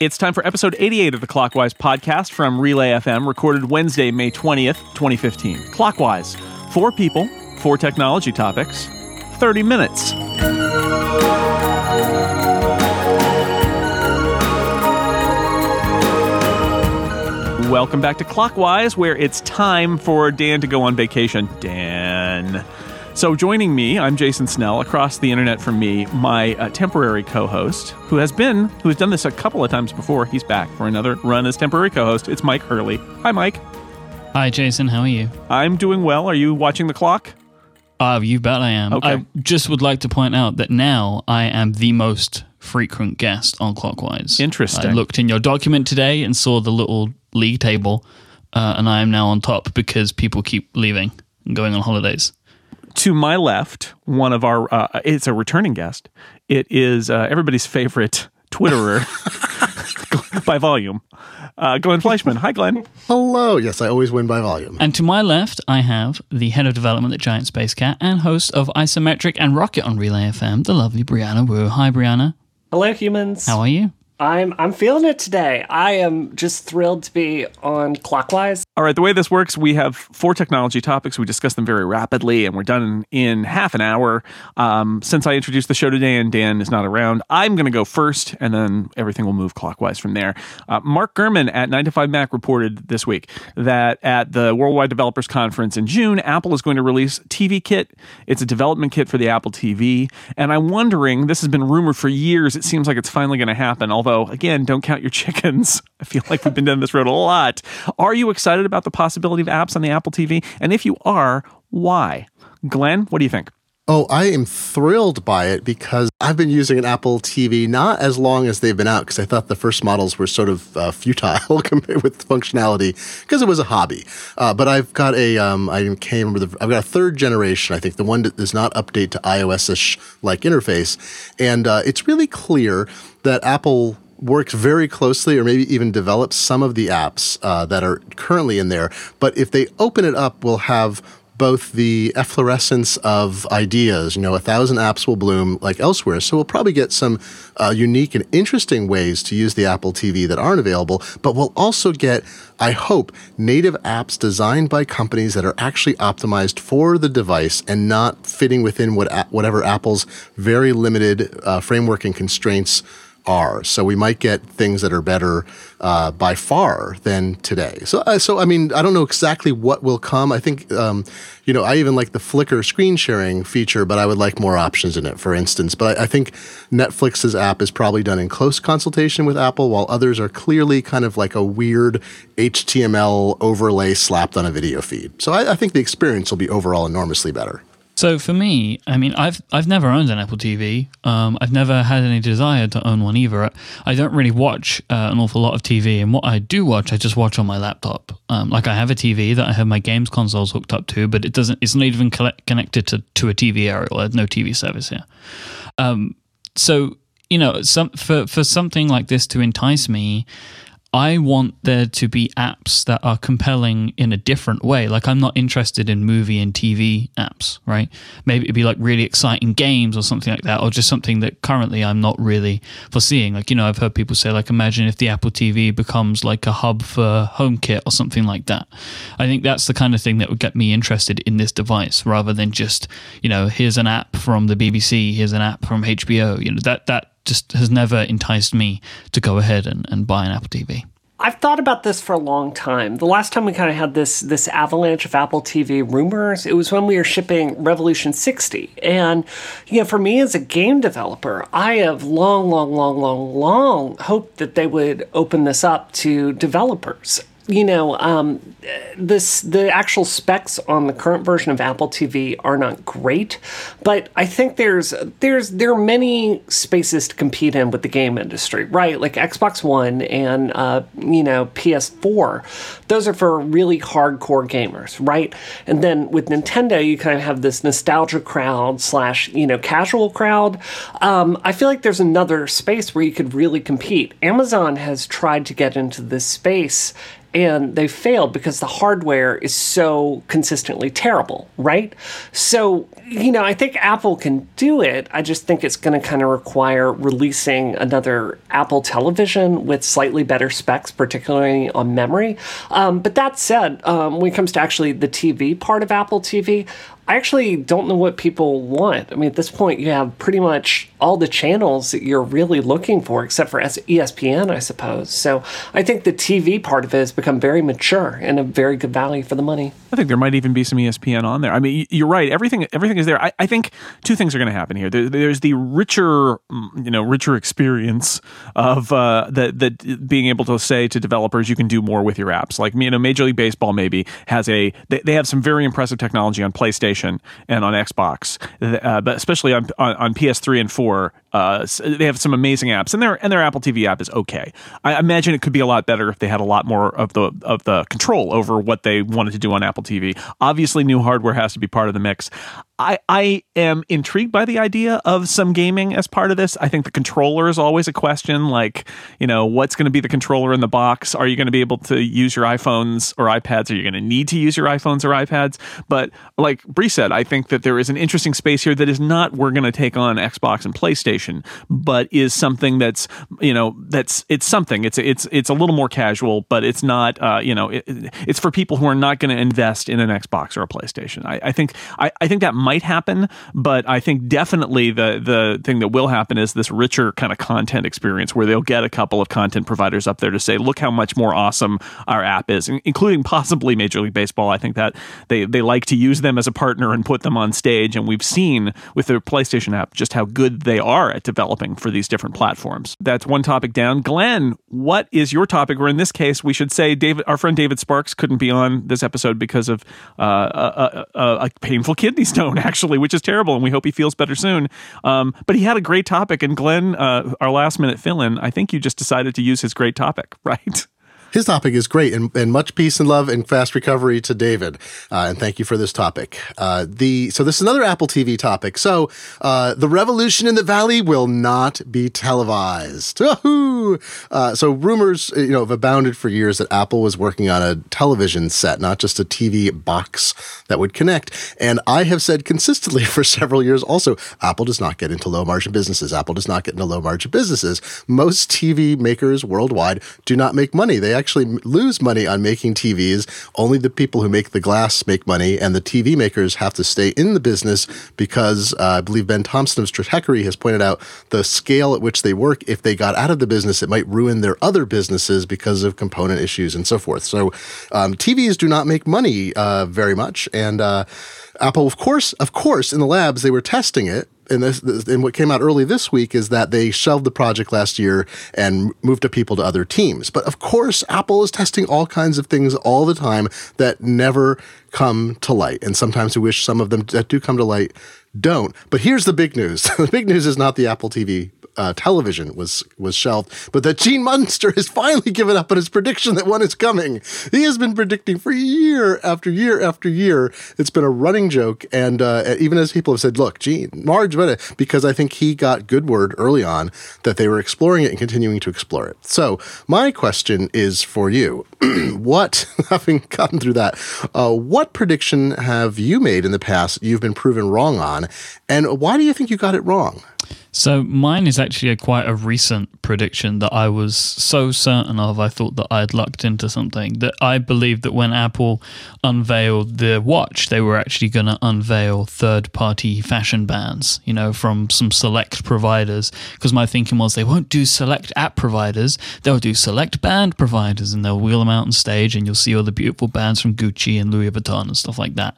It's time for episode 88 of the Clockwise podcast from Relay FM, recorded Wednesday, May 20th, 2015. Clockwise, four people, four technology topics, 30 minutes. Welcome back to Clockwise, where it's time for Dan to go on vacation. Dan. So, joining me, I'm Jason Snell. Across the internet from me, my uh, temporary co-host, who has been, who has done this a couple of times before. He's back for another run as temporary co-host. It's Mike Hurley. Hi, Mike. Hi, Jason. How are you? I'm doing well. Are you watching the clock? Uh, you bet I am. Okay. I just would like to point out that now I am the most frequent guest on Clockwise. Interesting. I looked in your document today and saw the little league table, uh, and I am now on top because people keep leaving and going on holidays. To my left, one of our, uh, it's a returning guest. It is uh, everybody's favorite Twitterer by volume, uh, Glenn Fleishman. Hi, Glenn. Hello. Yes, I always win by volume. And to my left, I have the head of development at Giant Space Cat and host of Isometric and Rocket on Relay FM, the lovely Brianna Wu. Hi, Brianna. Hello, humans. How are you? I'm I'm feeling it today. I am just thrilled to be on Clockwise. All right, the way this works, we have four technology topics. We discuss them very rapidly, and we're done in half an hour. Um, since I introduced the show today and Dan is not around, I'm going to go first, and then everything will move clockwise from there. Uh, Mark Gurman at 9 to 5 Mac reported this week that at the Worldwide Developers Conference in June, Apple is going to release TV Kit. It's a development kit for the Apple TV, and I'm wondering. This has been rumored for years. It seems like it's finally going to happen. Although, again, don't count your chickens. I feel like we've been down this road a lot. Are you excited about the possibility of apps on the Apple TV? And if you are, why? Glenn, what do you think? Oh, I am thrilled by it because I've been using an Apple TV not as long as they've been out because I thought the first models were sort of uh, futile compared with functionality because it was a hobby. Uh, but I've got a, um, I can't remember the, I've got a third generation, I think, the one that does not update to iOS-ish like interface. And uh, it's really clear that Apple works very closely or maybe even develops some of the apps uh, that are currently in there. But if they open it up, we'll have both the efflorescence of ideas, you know, a thousand apps will bloom like elsewhere. So we'll probably get some uh, unique and interesting ways to use the Apple TV that aren't available, but we'll also get, I hope, native apps designed by companies that are actually optimized for the device and not fitting within what, whatever Apple's very limited uh, framework and constraints are. So we might get things that are better uh, by far than today. So, uh, so I mean, I don't know exactly what will come. I think, um, you know, I even like the Flickr screen sharing feature, but I would like more options in it, for instance. But I, I think Netflix's app is probably done in close consultation with Apple, while others are clearly kind of like a weird HTML overlay slapped on a video feed. So I, I think the experience will be overall enormously better. So for me, I mean, I've I've never owned an Apple TV. Um, I've never had any desire to own one either. I don't really watch uh, an awful lot of TV, and what I do watch, I just watch on my laptop. Um, like I have a TV that I have my games consoles hooked up to, but it doesn't. It's not even collect, connected to to a TV aerial. There's no TV service here. Um, so you know, some for for something like this to entice me. I want there to be apps that are compelling in a different way. Like I'm not interested in movie and TV apps, right? Maybe it'd be like really exciting games or something like that, or just something that currently I'm not really foreseeing. Like, you know, I've heard people say, like, imagine if the Apple TV becomes like a hub for HomeKit or something like that. I think that's the kind of thing that would get me interested in this device rather than just, you know, here's an app from the BBC, here's an app from HBO. You know, that that just has never enticed me to go ahead and, and buy an Apple TV. I've thought about this for a long time. The last time we kind of had this this avalanche of Apple TV rumors, it was when we were shipping Revolution 60. And you know, for me as a game developer, I have long, long, long, long, long hoped that they would open this up to developers you know, um, this the actual specs on the current version of Apple TV are not great, but I think there's there's there are many spaces to compete in with the game industry, right? Like Xbox One and uh, you know PS4, those are for really hardcore gamers, right? And then with Nintendo, you kind of have this nostalgia crowd slash you know casual crowd. Um, I feel like there's another space where you could really compete. Amazon has tried to get into this space and they failed because the hardware is so consistently terrible, right? So, you know, I think Apple can do it. I just think it's going to kind of require releasing another Apple television with slightly better specs, particularly on memory. Um, but that said, um, when it comes to actually the TV part of Apple TV, I actually don't know what people want. I mean, at this point, you have pretty much all the channels that you're really looking for, except for ESPN, I suppose. So I think the TV part of it has become very mature and a very good value for the money. I think there might even be some ESPN on there. I mean, you're right. Everything, everything is there. I, I think two things are going to happen here. There, there's the richer, mm, you know, richer experience of uh, being able to say to developers, you can do more with your apps. Like you know, Major League Baseball maybe has a they, they have some very impressive technology on PlayStation PlayStation and on Xbox, uh, but especially on, on, on PS3 and 4, uh, they have some amazing apps, and their and their Apple TV app is okay. I imagine it could be a lot better if they had a lot more of the of the control over what they wanted to do on Apple TV. Obviously, new hardware has to be part of the mix. I, I am intrigued by the idea of some gaming as part of this. I think the controller is always a question. Like, you know, what's going to be the controller in the box? Are you going to be able to use your iPhones or iPads? Are you going to need to use your iPhones or iPads? But like Bree said, I think that there is an interesting space here that is not we're going to take on Xbox and PlayStation, but is something that's you know that's it's something. It's it's it's a little more casual, but it's not uh, you know it, it's for people who are not going to invest in an Xbox or a PlayStation. I, I think I, I think that might happen, but I think definitely the the thing that will happen is this richer kind of content experience where they'll get a couple of content providers up there to say, look how much more awesome our app is, including possibly Major League Baseball. I think that they they like to use them as a partner and put them on stage, and we've seen with the PlayStation app just how good they are at developing for these different platforms. That's one topic down. Glenn, what is your topic? Or in this case, we should say David, our friend David Sparks couldn't be on this episode because of uh, a, a, a painful kidney stone actually, which is terrible, and we hope he feels better soon. Um, but he had a great topic, and Glenn, uh, our last minute fill in, I think you just decided to use his great topic, right? His topic is great, and, and much peace and love and fast recovery to David. Uh, and thank you for this topic. Uh, the so this is another Apple TV topic. So uh, the revolution in the Valley will not be televised. Uh, so rumors, you know, have abounded for years that Apple was working on a television set, not just a TV box that would connect. And I have said consistently for several years, also, Apple does not get into low margin businesses. Apple does not get into low margin businesses. Most TV makers worldwide do not make money. They actually lose money on making TVs. Only the people who make the glass make money, and the TV makers have to stay in the business because uh, I believe Ben Thompson of Stratechery has pointed out the scale at which they work. If they got out of the business, it might ruin their other businesses because of component issues and so forth. So um, TVs do not make money uh, very much, and uh, Apple, of course, of course, in the labs they were testing it and this, and what came out early this week is that they shelved the project last year and moved the people to other teams. But of course, Apple is testing all kinds of things all the time that never come to light. And sometimes we wish some of them that do come to light don't. But here's the big news. the big news is not the Apple TV uh, television was was shelved, but that Gene Munster has finally given up on his prediction that one is coming. He has been predicting for year after year after year. It's been a running joke, and uh, even as people have said, "Look, Gene, Marge, because I think he got good word early on that they were exploring it and continuing to explore it. So my question is for you: What, having gotten through that, uh, what prediction have you made in the past you've been proven wrong on, and why do you think you got it wrong? So mine is actually a quite a recent prediction that I was so certain of. I thought that I had lucked into something that I believed that when Apple unveiled the watch, they were actually going to unveil third-party fashion bands, you know, from some select providers. Because my thinking was they won't do select app providers; they'll do select band providers, and they'll wheel them out on stage, and you'll see all the beautiful bands from Gucci and Louis Vuitton and stuff like that.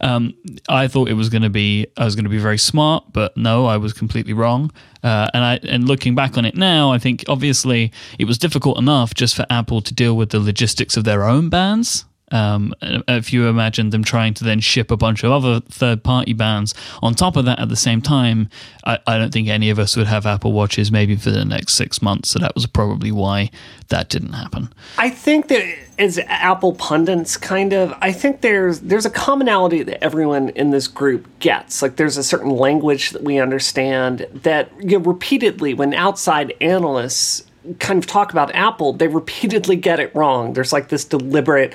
Um, I thought it was going to be I was going to be very smart, but no, I was completely wrong wrong. Uh, and I and looking back on it now, I think obviously it was difficult enough just for Apple to deal with the logistics of their own bands. Um, if you imagine them trying to then ship a bunch of other third party bands on top of that at the same time, I, I, don't think any of us would have Apple Watches maybe for the next six months. So that was probably why that didn't happen. I think that as Apple pundits, kind of, I think there's there's a commonality that everyone in this group gets. Like there's a certain language that we understand that you know, repeatedly when outside analysts kind of talk about Apple, they repeatedly get it wrong. There's like this deliberate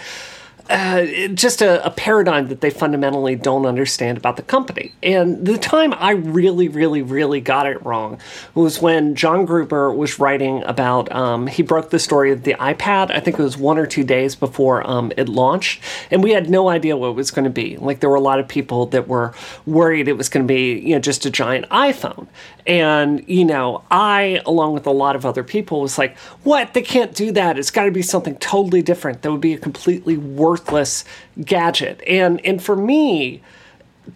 uh, just a, a, paradigm that they fundamentally don't understand about the company. And the time I really, really, really got it wrong was when John Gruber was writing about, um, he broke the story of the iPad, I think it was one or two days before um, it launched. And we had no idea what it was going to be. Like, there were a lot of people that were worried it was going to be, you know, just a giant iPhone. And, you know, I, along with a lot of other people, was like, what? They can't do that. It's got to be something totally different. That would be a completely worthless gadget. And, and for me,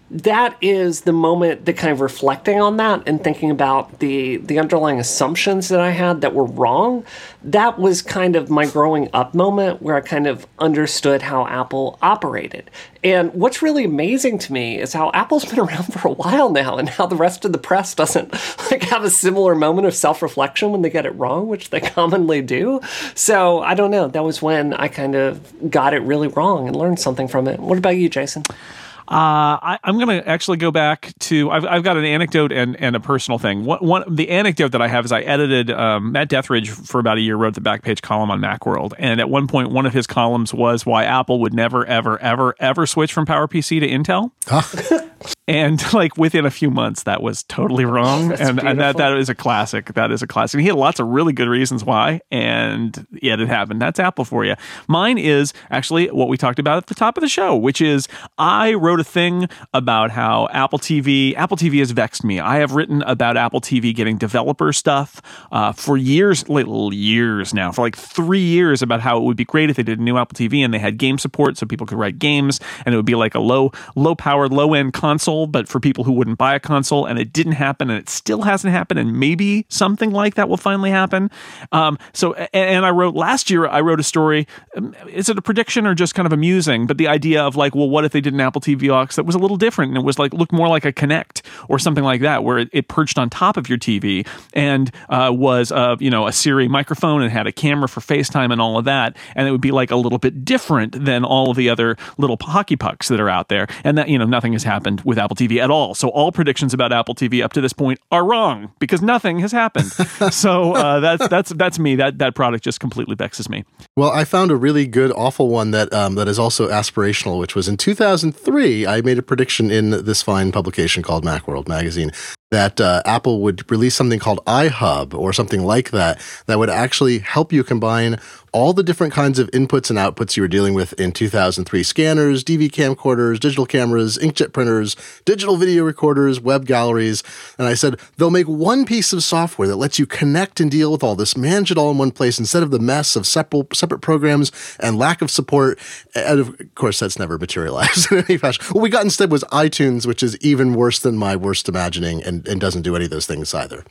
that is the moment that kind of reflecting on that and thinking about the the underlying assumptions that I had that were wrong. That was kind of my growing up moment where I kind of understood how Apple operated. And what's really amazing to me is how Apple's been around for a while now and how the rest of the press doesn't like have a similar moment of self-reflection when they get it wrong, which they commonly do. So, I don't know, that was when I kind of got it really wrong and learned something from it. What about you, Jason? Uh, I, am going to actually go back to. I've, I've got an anecdote and, and a personal thing. One, one the anecdote that I have is I edited um, Matt Deatherage for about a year, wrote the back page column on MacWorld, and at one point, one of his columns was why Apple would never, ever, ever, ever switch from PowerPC to Intel. and like within a few months that was totally wrong. And, and, that that is a classic. That is a classic. And he had lots of really good reasons why. And yet it happened. That's apple for you mine is actually what we talked about at the top of the show which is i wrote a thing about how apple tv apple tv has vexed me i have written about apple tv getting developer stuff uh, for years little years now for like three years about how it would be great if they did a new apple tv and they had game support so people could write games and it would be like a low low powered low end console, but for people who wouldn't buy a console, and it didn't happen, and it still hasn't happened, and maybe something like that will finally happen. Um, so, and I wrote last year, I wrote a story. Um, is it a prediction or just kind of amusing? But the idea of like, well, what if they did an Apple TV that was a little different and it was like looked more like a Kinect or something like that, where it, it perched on top of your TV and uh, was uh, you know a Siri microphone and had a camera for FaceTime and all of that, and it would be like a little bit different than all of the other little hockey pucks that are out there, and that you know nothing has happened with Apple TV at all. So all predictions about Apple TV up to this point are wrong because nothing has happened. so uh, that's that's that's me. That that product just completely vexes me. Well, I found a really good awful one that um, that is also aspirational, which was in 2003. I made a prediction in this fine publication called MacWorld magazine that uh, Apple would release something called iHub or something like that that would actually help you combine all the different kinds of inputs and outputs you were dealing with in 2003 scanners, DV camcorders, digital cameras, inkjet printers, digital video recorders, web galleries. And I said, they'll make one piece of software that lets you connect and deal with all this, manage it all in one place instead of the mess of separate, separate programs and lack of support. And of course, that's never materialized in any fashion. What we got instead was iTunes, which is even worse than my worst imagining and, and doesn't do any of those things either.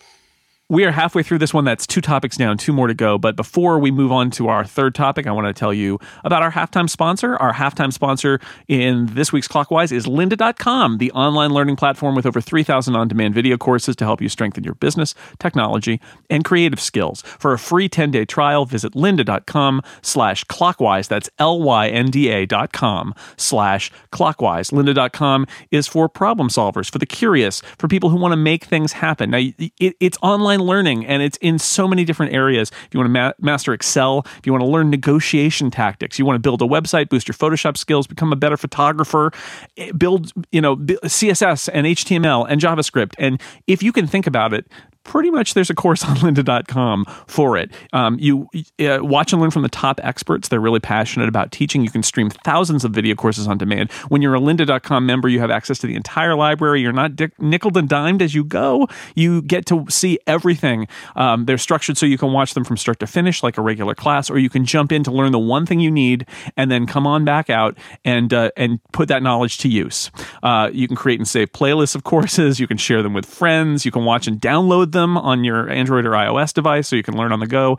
We are halfway through this one. That's two topics down, two more to go. But before we move on to our third topic, I want to tell you about our halftime sponsor. Our halftime sponsor in this week's Clockwise is lynda.com, the online learning platform with over 3,000 on demand video courses to help you strengthen your business, technology, and creative skills. For a free 10 day trial, visit lynda.com slash clockwise. That's L Y N D A dot com slash clockwise. Lynda.com is for problem solvers, for the curious, for people who want to make things happen. Now, it, it's online online learning and it's in so many different areas. If you want to ma- master Excel, if you want to learn negotiation tactics, you want to build a website, boost your Photoshop skills, become a better photographer, eh, build, you know, CSS and HTML and JavaScript. And if you can think about it, pretty much there's a course on lynda.com for it. Um, you uh, watch and learn from the top experts. They're really passionate about teaching. You can stream thousands of video courses on demand. When you're a lynda.com member, you have access to the entire library. You're not dick- nickel and dimed as you go. You get to see everything. Um, they're structured so you can watch them from start to finish like a regular class, or you can jump in to learn the one thing you need and then come on back out and uh, and put that knowledge to use. Uh, you can create and save playlists of courses. You can share them with friends. You can watch and download them on your Android or iOS device so you can learn on the go.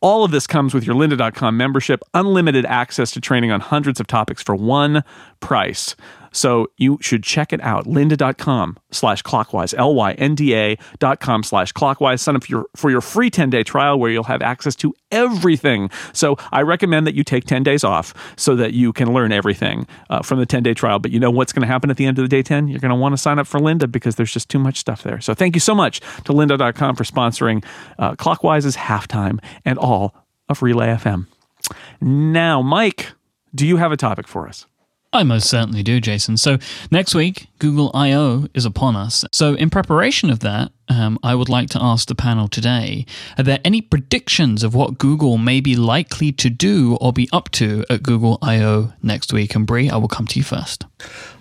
All of this comes with your lynda.com membership, unlimited access to training on hundreds of topics for one price. So you should check it out. Lynda.com slash clockwise, L Y N D A dot com slash clockwise. Sign up for your, for your free 10 day trial where you'll have access to everything. So I recommend that you take 10 days off so that you can learn everything uh, from the 10 day trial. But you know what's going to happen at the end of the day 10? You're going to want to sign up for Lynda because there's just too much stuff there. So thank you so much to lynda.com for sponsoring uh, Clockwise's halftime and all of Relay FM. Now, Mike, do you have a topic for us? I most certainly do, Jason. So next week, Google I/O is upon us. So in preparation of that, um, I would like to ask the panel today: Are there any predictions of what Google may be likely to do or be up to at Google I/O next week? And Brie, I will come to you first.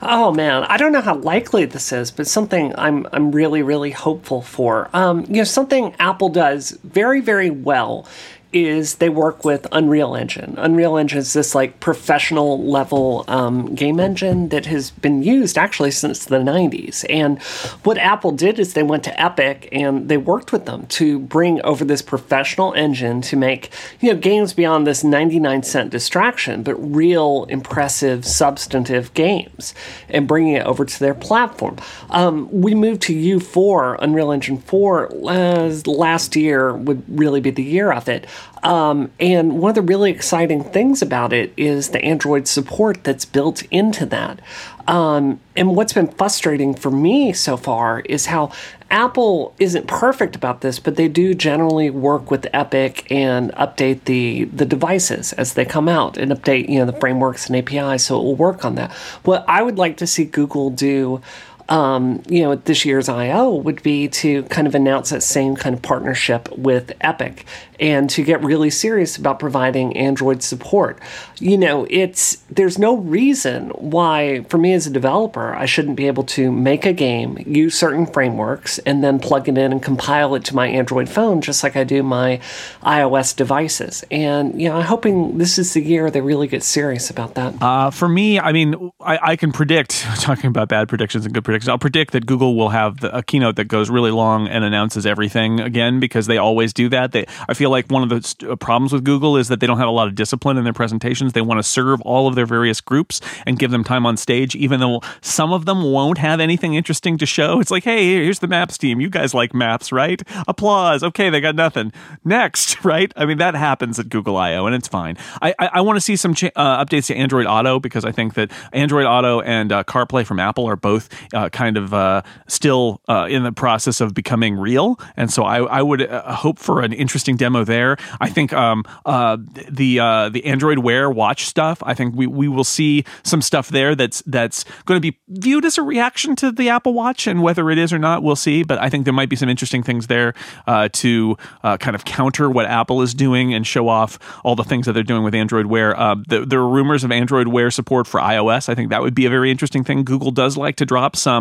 Oh man, I don't know how likely this is, but something I'm I'm really really hopeful for. Um, you know, something Apple does very very well is they work with Unreal Engine. Unreal Engine is this like professional level um, game engine that has been used actually since the 90s. And what Apple did is they went to Epic and they worked with them to bring over this professional engine to make you know games beyond this 99 cent distraction, but real impressive substantive games and bringing it over to their platform. Um, we moved to U4, Unreal Engine 4 uh, last year would really be the year of it. Um, and one of the really exciting things about it is the Android support that's built into that. Um, and what's been frustrating for me so far is how Apple isn't perfect about this, but they do generally work with Epic and update the the devices as they come out and update you know the frameworks and APIs, so it will work on that. What I would like to see Google do um, you know, this year's I/O would be to kind of announce that same kind of partnership with Epic and to get really serious about providing Android support. You know, it's there's no reason why for me as a developer I shouldn't be able to make a game, use certain frameworks, and then plug it in and compile it to my Android phone just like I do my iOS devices. And you know, I'm hoping this is the year they really get serious about that. Uh, for me, I mean, I, I can predict talking about bad predictions and good predictions. I'll predict that Google will have the, a keynote that goes really long and announces everything again because they always do that. They, I feel like one of the st- uh, problems with Google is that they don't have a lot of discipline in their presentations. They want to serve all of their various groups and give them time on stage, even though some of them won't have anything interesting to show. It's like, hey, here's the maps team. You guys like maps, right? Applause. Okay, they got nothing. Next, right? I mean, that happens at Google I/O, and it's fine. I I, I want to see some cha- uh, updates to Android Auto because I think that Android Auto and uh, CarPlay from Apple are both uh, kind of uh, still uh, in the process of becoming real, and so I I would uh, hope for an interesting demo there. I think um, uh, the uh, the Android Wear watch stuff. I think we, we will see some stuff there that's that's going to be viewed as a reaction to the Apple Watch, and whether it is or not, we'll see. But I think there might be some interesting things there uh, to uh, kind of counter what Apple is doing and show off all the things that they're doing with Android Wear. Uh, the, there are rumors of Android Wear support for iOS. I think that would be a very interesting thing. Google does like to drop some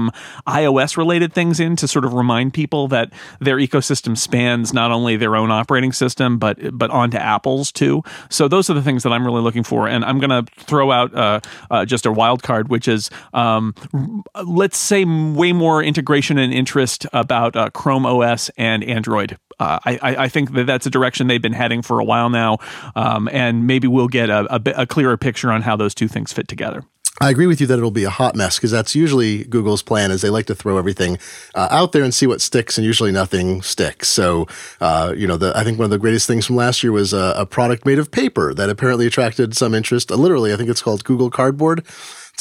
iOS related things in to sort of remind people that their ecosystem spans not only their own operating system but but onto Apple's too. So those are the things that I'm really looking for, and I'm going to throw out uh, uh, just a wild card, which is um, let's say way more integration and interest about uh, Chrome OS and Android. Uh, I, I, think that that's a direction they've been heading for a while now, um, and maybe we'll get a, a, a clearer picture on how those two things fit together. I agree with you that it'll be a hot mess because that's usually Google's plan is they like to throw everything uh, out there and see what sticks, and usually nothing sticks. So, uh, you know, the, I think one of the greatest things from last year was a, a product made of paper that apparently attracted some interest. Uh, literally, I think it's called Google Cardboard.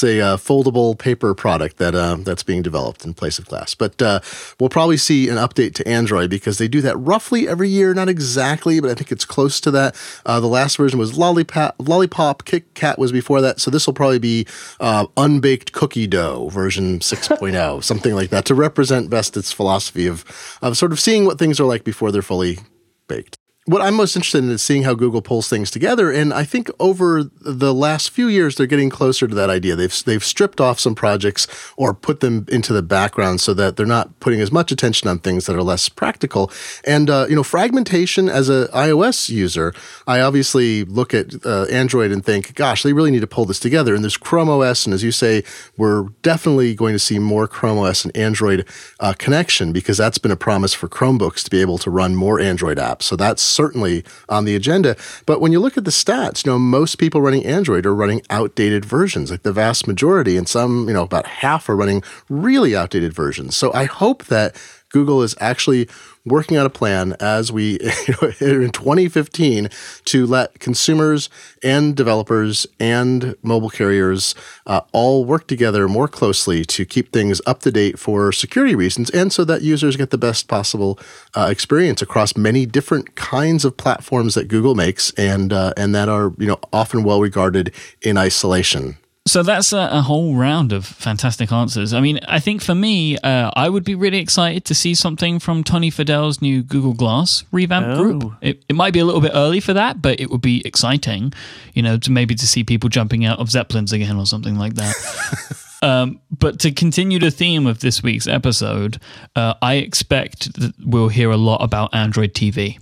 It's a uh, foldable paper product that uh, that's being developed in place of glass. But uh, we'll probably see an update to Android because they do that roughly every year. Not exactly, but I think it's close to that. Uh, the last version was Lollipop. Lollipop Kit Kat was before that, so this will probably be uh, unbaked cookie dough version 6.0, something like that, to represent best its philosophy of of sort of seeing what things are like before they're fully baked what I'm most interested in is seeing how Google pulls things together. And I think over the last few years, they're getting closer to that idea. They've they've stripped off some projects or put them into the background so that they're not putting as much attention on things that are less practical. And uh, you know, fragmentation as an iOS user, I obviously look at uh, Android and think, gosh, they really need to pull this together. And there's Chrome OS, and as you say, we're definitely going to see more Chrome OS and Android uh, connection because that's been a promise for Chromebooks to be able to run more Android apps. So that's certainly on the agenda. But when you look at the stats, you know, most people running Android are running outdated versions, like the vast majority, and some, you know, about half are running really outdated versions. So I hope that Google is actually working on a plan as we in 2015 to let consumers and developers and mobile carriers uh, all work together more closely to keep things up to date for security reasons and so that users get the best possible uh, experience across many different kinds of platforms that Google makes and uh, and that are you know often well regarded in isolation. So that's a, a, whole round of fantastic answers. I mean, I think for me, uh, I would be really excited to see something from Tony Fadell's new Google Glass revamp oh. group. It, it might be a little bit early for that, but it would be exciting, you know, to maybe to see people jumping out of zeppelins again or something like that. um, but to continue the theme of this week's episode, uh, I expect that we'll hear a lot about Android TV.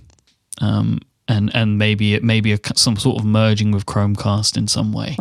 Um, and, and maybe it maybe a, some sort of merging with Chromecast in some way.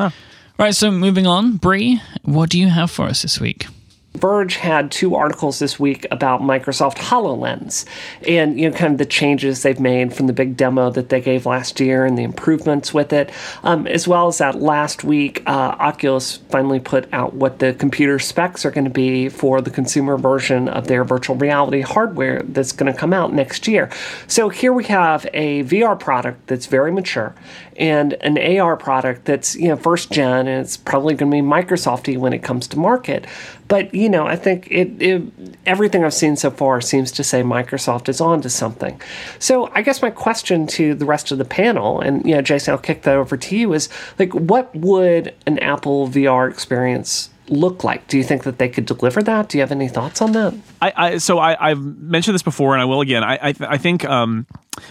Right, so moving on, Brie, what do you have for us this week? Verge had two articles this week about Microsoft HoloLens and you know kind of the changes they've made from the big demo that they gave last year and the improvements with it, um, as well as that last week uh, Oculus finally put out what the computer specs are going to be for the consumer version of their virtual reality hardware that's going to come out next year. So here we have a VR product that's very mature and an AR product that's you know first gen and it's probably going to be Microsofty when it comes to market. But you know, I think it, it, everything I've seen so far seems to say Microsoft is on to something. So I guess my question to the rest of the panel, and you know, Jason, I'll kick that over to you, is like, what would an Apple VR experience look like? Do you think that they could deliver that? Do you have any thoughts on that? I, I so I, have mentioned this before, and I will again. I I, th- I think um,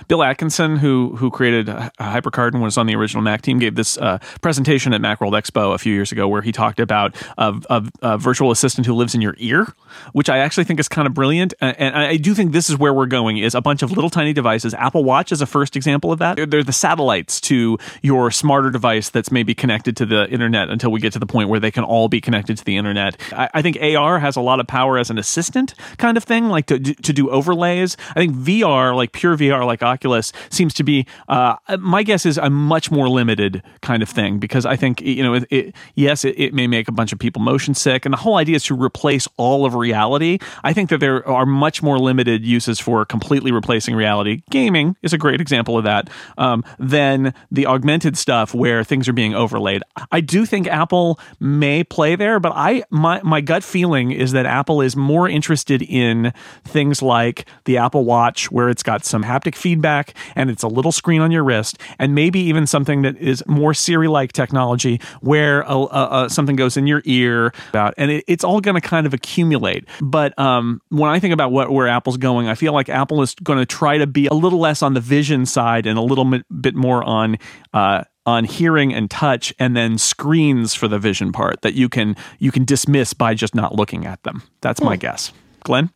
Bill Atkinson, who who created HyperCard and was on the original Mac team, gave this uh, presentation at Macworld Expo a few years ago, where he talked about a, a, a, virtual assistant who lives in your ear, which I actually think is kind of brilliant. And, and, I do think this is where we're going: is a bunch of little tiny devices. Apple Watch is a first example of that. They're, they're the satellites to your smarter device that's maybe connected to the internet until we get to the point where they can all be connected to the internet. I, I think AR has a lot of power as an assistant kind of thing, like to to do overlays. I think VR, like pure VR, like Oculus, seems to be. Uh, my guess is a much more limited kind of thing because I think you know, it, it, yes, it, it, may make a bunch of people motion sick, and the whole idea is to replace all of reality. I think that there are much more limited uses for completely replacing reality. Gaming is a great example of that. Um, than the augmented stuff where things are being overlaid. I do think Apple may play there, but I my my gut feeling is that Apple is more interested in things like the Apple Watch, where it's got some haptic feedback and it's a little screen on your wrist, and maybe even something that is more Siri like technology, where a, a, a, something goes in your ear, about, and it, it's all going to kind of accumulate. But um, when I think about what where Apple's going, I feel like Apple is going to try to be a little less on the vision side and a little bit more on. Uh, on hearing and touch and then screens for the vision part that you can you can dismiss by just not looking at them that's my hmm. guess Glenn?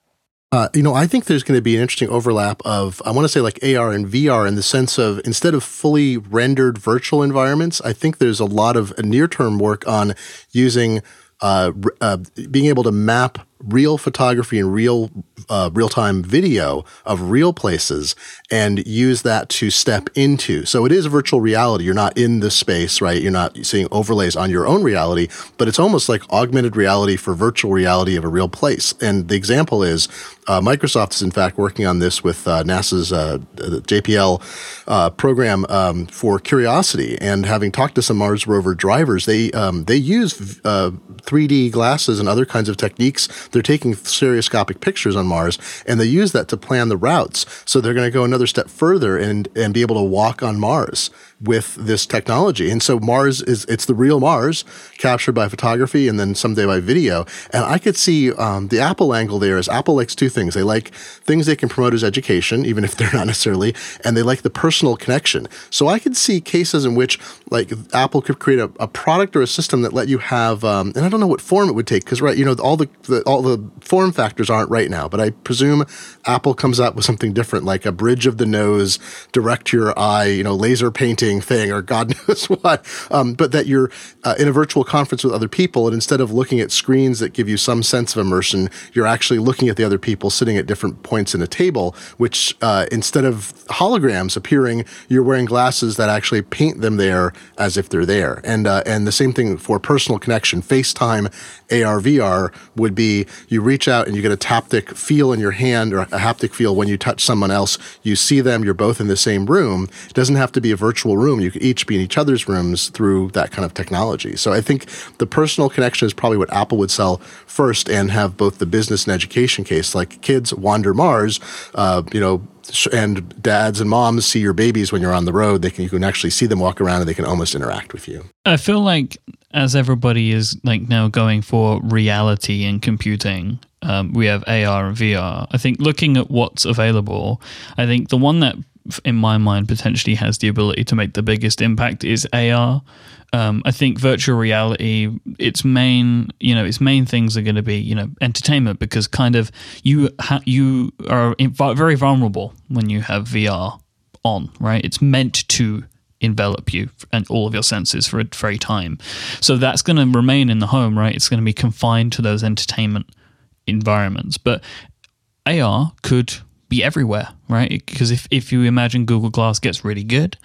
Uh, you know, I think there's going to be an interesting overlap of, I want to say like AR and VR in the sense of instead of fully rendered virtual environments, I think there's a lot of near term work on using, uh, uh, being able to map real photography and real uh, real time video of real places and use that to step into. So it is virtual reality. You're not in the space, right? You're not seeing overlays on your own reality, but it's almost like augmented reality for virtual reality of a real place. And the example is uh, Microsoft is in fact working on this with uh, NASA's uh, JPL uh, program um, for Curiosity. And having talked to some Mars rover drivers, they um, they use 3D uh, glasses and other kinds of techniques they're taking stereoscopic pictures on Mars and they use that to plan the routes. So they're going to go another step further and, and be able to walk on Mars with this technology. And so Mars is, it's the real Mars captured by photography and then someday by video. And I could see um, the Apple angle there is Apple likes two things. They like things they can promote as education, even if they're not necessarily, and they like the personal connection. So I could see cases in which like Apple could create a, a product or a system that let you have, um, and I don't know what form it would take because right, you know, all the, the all the form factors aren't right now, but I presume Apple comes up with something different, like a bridge of the nose, direct your eye, you know, laser painting thing, or God knows what. Um, but that you're uh, in a virtual conference with other people, and instead of looking at screens that give you some sense of immersion, you're actually looking at the other people sitting at different points in a table, which uh, instead of holograms appearing, you're wearing glasses that actually paint them there as if they're there. And uh, and the same thing for personal connection. FaceTime, AR, VR would be you reach out and you get a haptic feel in your hand or a haptic feel when you touch someone else. You see them, you're both in the same room. It doesn't have to be a virtual room. You could each be in each other's rooms through that kind of technology. So I think the personal connection is probably what Apple would sell first and have both the business and education case. Like kids wander Mars, uh, you know, and dads and moms see your babies when you're on the road. They can you can actually see them walk around and they can almost interact with you. I feel like as everybody is like now going for reality and computing, um, we have AR and VR. I think looking at what's available, I think the one that in my mind potentially has the ability to make the biggest impact is AR. Um, I think virtual reality, its main, you know, its main things are going to be, you know, entertainment because kind of you ha- you are very vulnerable when you have VR on, right? It's meant to envelop you and all of your senses for a very time. So that's going to remain in the home, right? It's going to be confined to those entertainment environments. But AR could be everywhere, right? Because if, if you imagine Google Glass gets really good,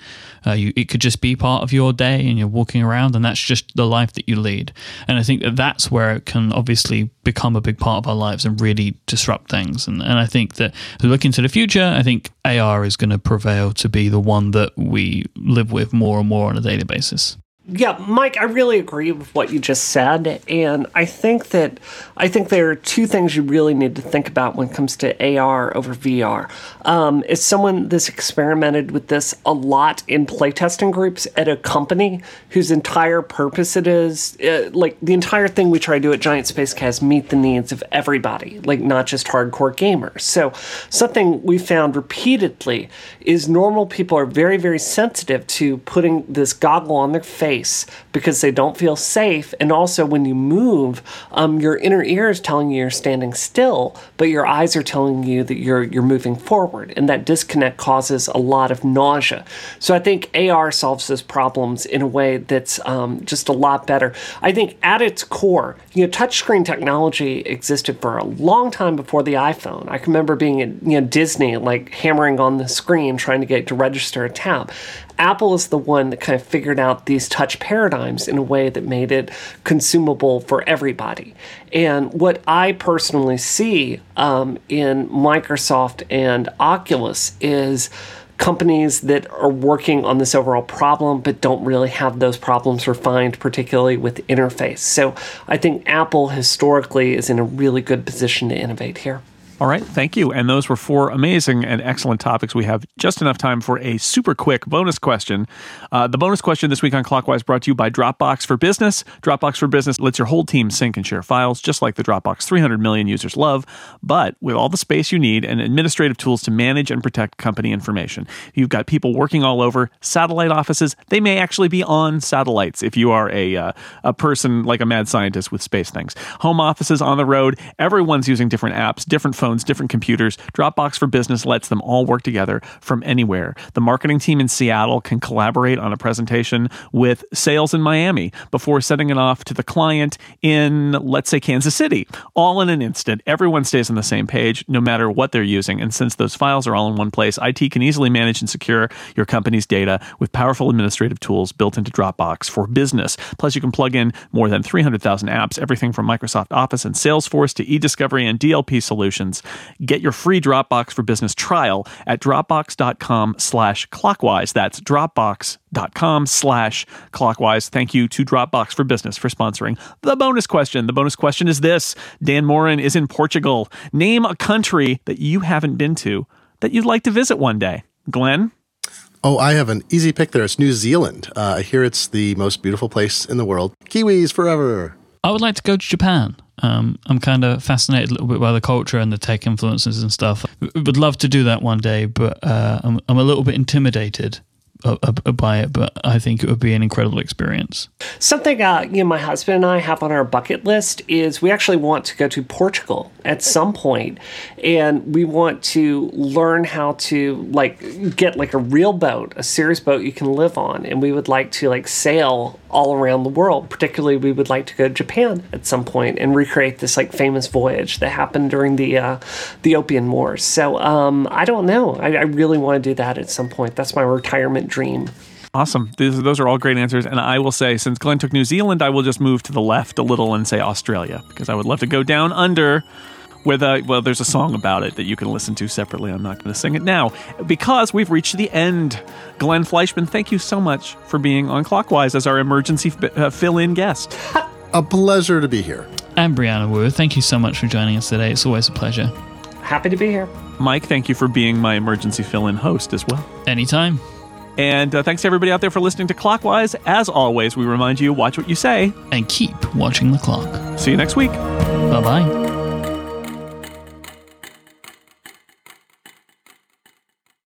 uh, you, it could just be part of your day and you're walking around and that's just the life that you lead. And I think that that's where it can obviously become a big part of our lives and really disrupt things. And, and I think that as we look into the future, I think AR is going to prevail to be the one that we live with more and more on a daily basis. Yeah, Mike, I really agree with what you just said, and I think that I think there are two things you really need to think about when it comes to AR over VR. Um, as someone that's experimented with this a lot in playtesting groups at a company whose entire purpose it is, uh, like the entire thing we try to do at Giant Space Cat, meet the needs of everybody, like not just hardcore gamers. So something we found repeatedly is normal people are very very sensitive to putting this goggle on their face face because they don't feel safe. And also, when you move, um, your inner ear is telling you you're standing still, but your eyes are telling you that you're you're moving forward, and that disconnect causes a lot of nausea. So I think AR solves those problems in a way that's um, just a lot better. I think at its core, you know, touchscreen technology existed for a long time before the iPhone. I can remember being at you know Disney, like hammering on the screen trying to get to register a tab. Apple is the one that kind of figured out these touch paradigms in a way that made it consumable for everybody. And what I personally see um, in Microsoft and Oculus is companies that are working on this overall problem but don't really have those problems refined, particularly with interface. So I think Apple historically is in a really good position to innovate here. All right, thank you. And those were four amazing and excellent topics. We have just enough time for a super quick bonus question. Uh, the bonus question this week on Clockwise brought to you by Dropbox for Business. Dropbox for Business lets your whole team sync and share files, just like the Dropbox 300 million users love, but with all the space you need and administrative tools to manage and protect company information. You've got people working all over, satellite offices. They may actually be on satellites if you are a, uh, a person like a mad scientist with space things. Home offices on the road. Everyone's using different apps, different phones phones, different computers. Dropbox for Business lets them all work together from anywhere. The marketing team in Seattle can collaborate on a presentation with sales in Miami before sending it off to the client in, let's say, Kansas City. All in an instant. Everyone stays on the same page, no matter what they're using. And since those files are all in one place, IT can easily manage and secure your company's data with powerful administrative tools built into Dropbox for Business. Plus, you can plug in more than 300,000 apps, everything from Microsoft Office and Salesforce to eDiscovery and DLP solutions. Get your free Dropbox for Business trial at dropbox.com slash clockwise. That's dropbox.com slash clockwise. Thank you to Dropbox for Business for sponsoring the bonus question. The bonus question is this Dan Moren is in Portugal. Name a country that you haven't been to that you'd like to visit one day. Glenn? Oh, I have an easy pick there. It's New Zealand. Uh, I hear it's the most beautiful place in the world. Kiwis forever. I would like to go to Japan. Um, I'm kind of fascinated a little bit by the culture and the tech influences and stuff. Would love to do that one day, but uh, I'm, I'm a little bit intimidated by it, but I think it would be an incredible experience. Something uh, you know, my husband and I have on our bucket list is we actually want to go to Portugal at some point, and we want to learn how to like get like a real boat, a serious boat you can live on, and we would like to like sail all around the world. Particularly, we would like to go to Japan at some point and recreate this like famous voyage that happened during the uh, the Opium Wars. So um, I don't know. I, I really want to do that at some point. That's my retirement dream. Awesome. These, those are all great answers. And I will say, since Glenn took New Zealand, I will just move to the left a little and say Australia because I would love to go down under where the, well, there's a song about it that you can listen to separately. I'm not going to sing it now because we've reached the end. Glenn Fleishman, thank you so much for being on Clockwise as our emergency uh, fill in guest. a pleasure to be here. And Brianna Wu, thank you so much for joining us today. It's always a pleasure. Happy to be here. Mike, thank you for being my emergency fill in host as well. Anytime. And uh, thanks to everybody out there for listening to Clockwise. As always, we remind you watch what you say and keep watching the clock. See you next week. Bye bye.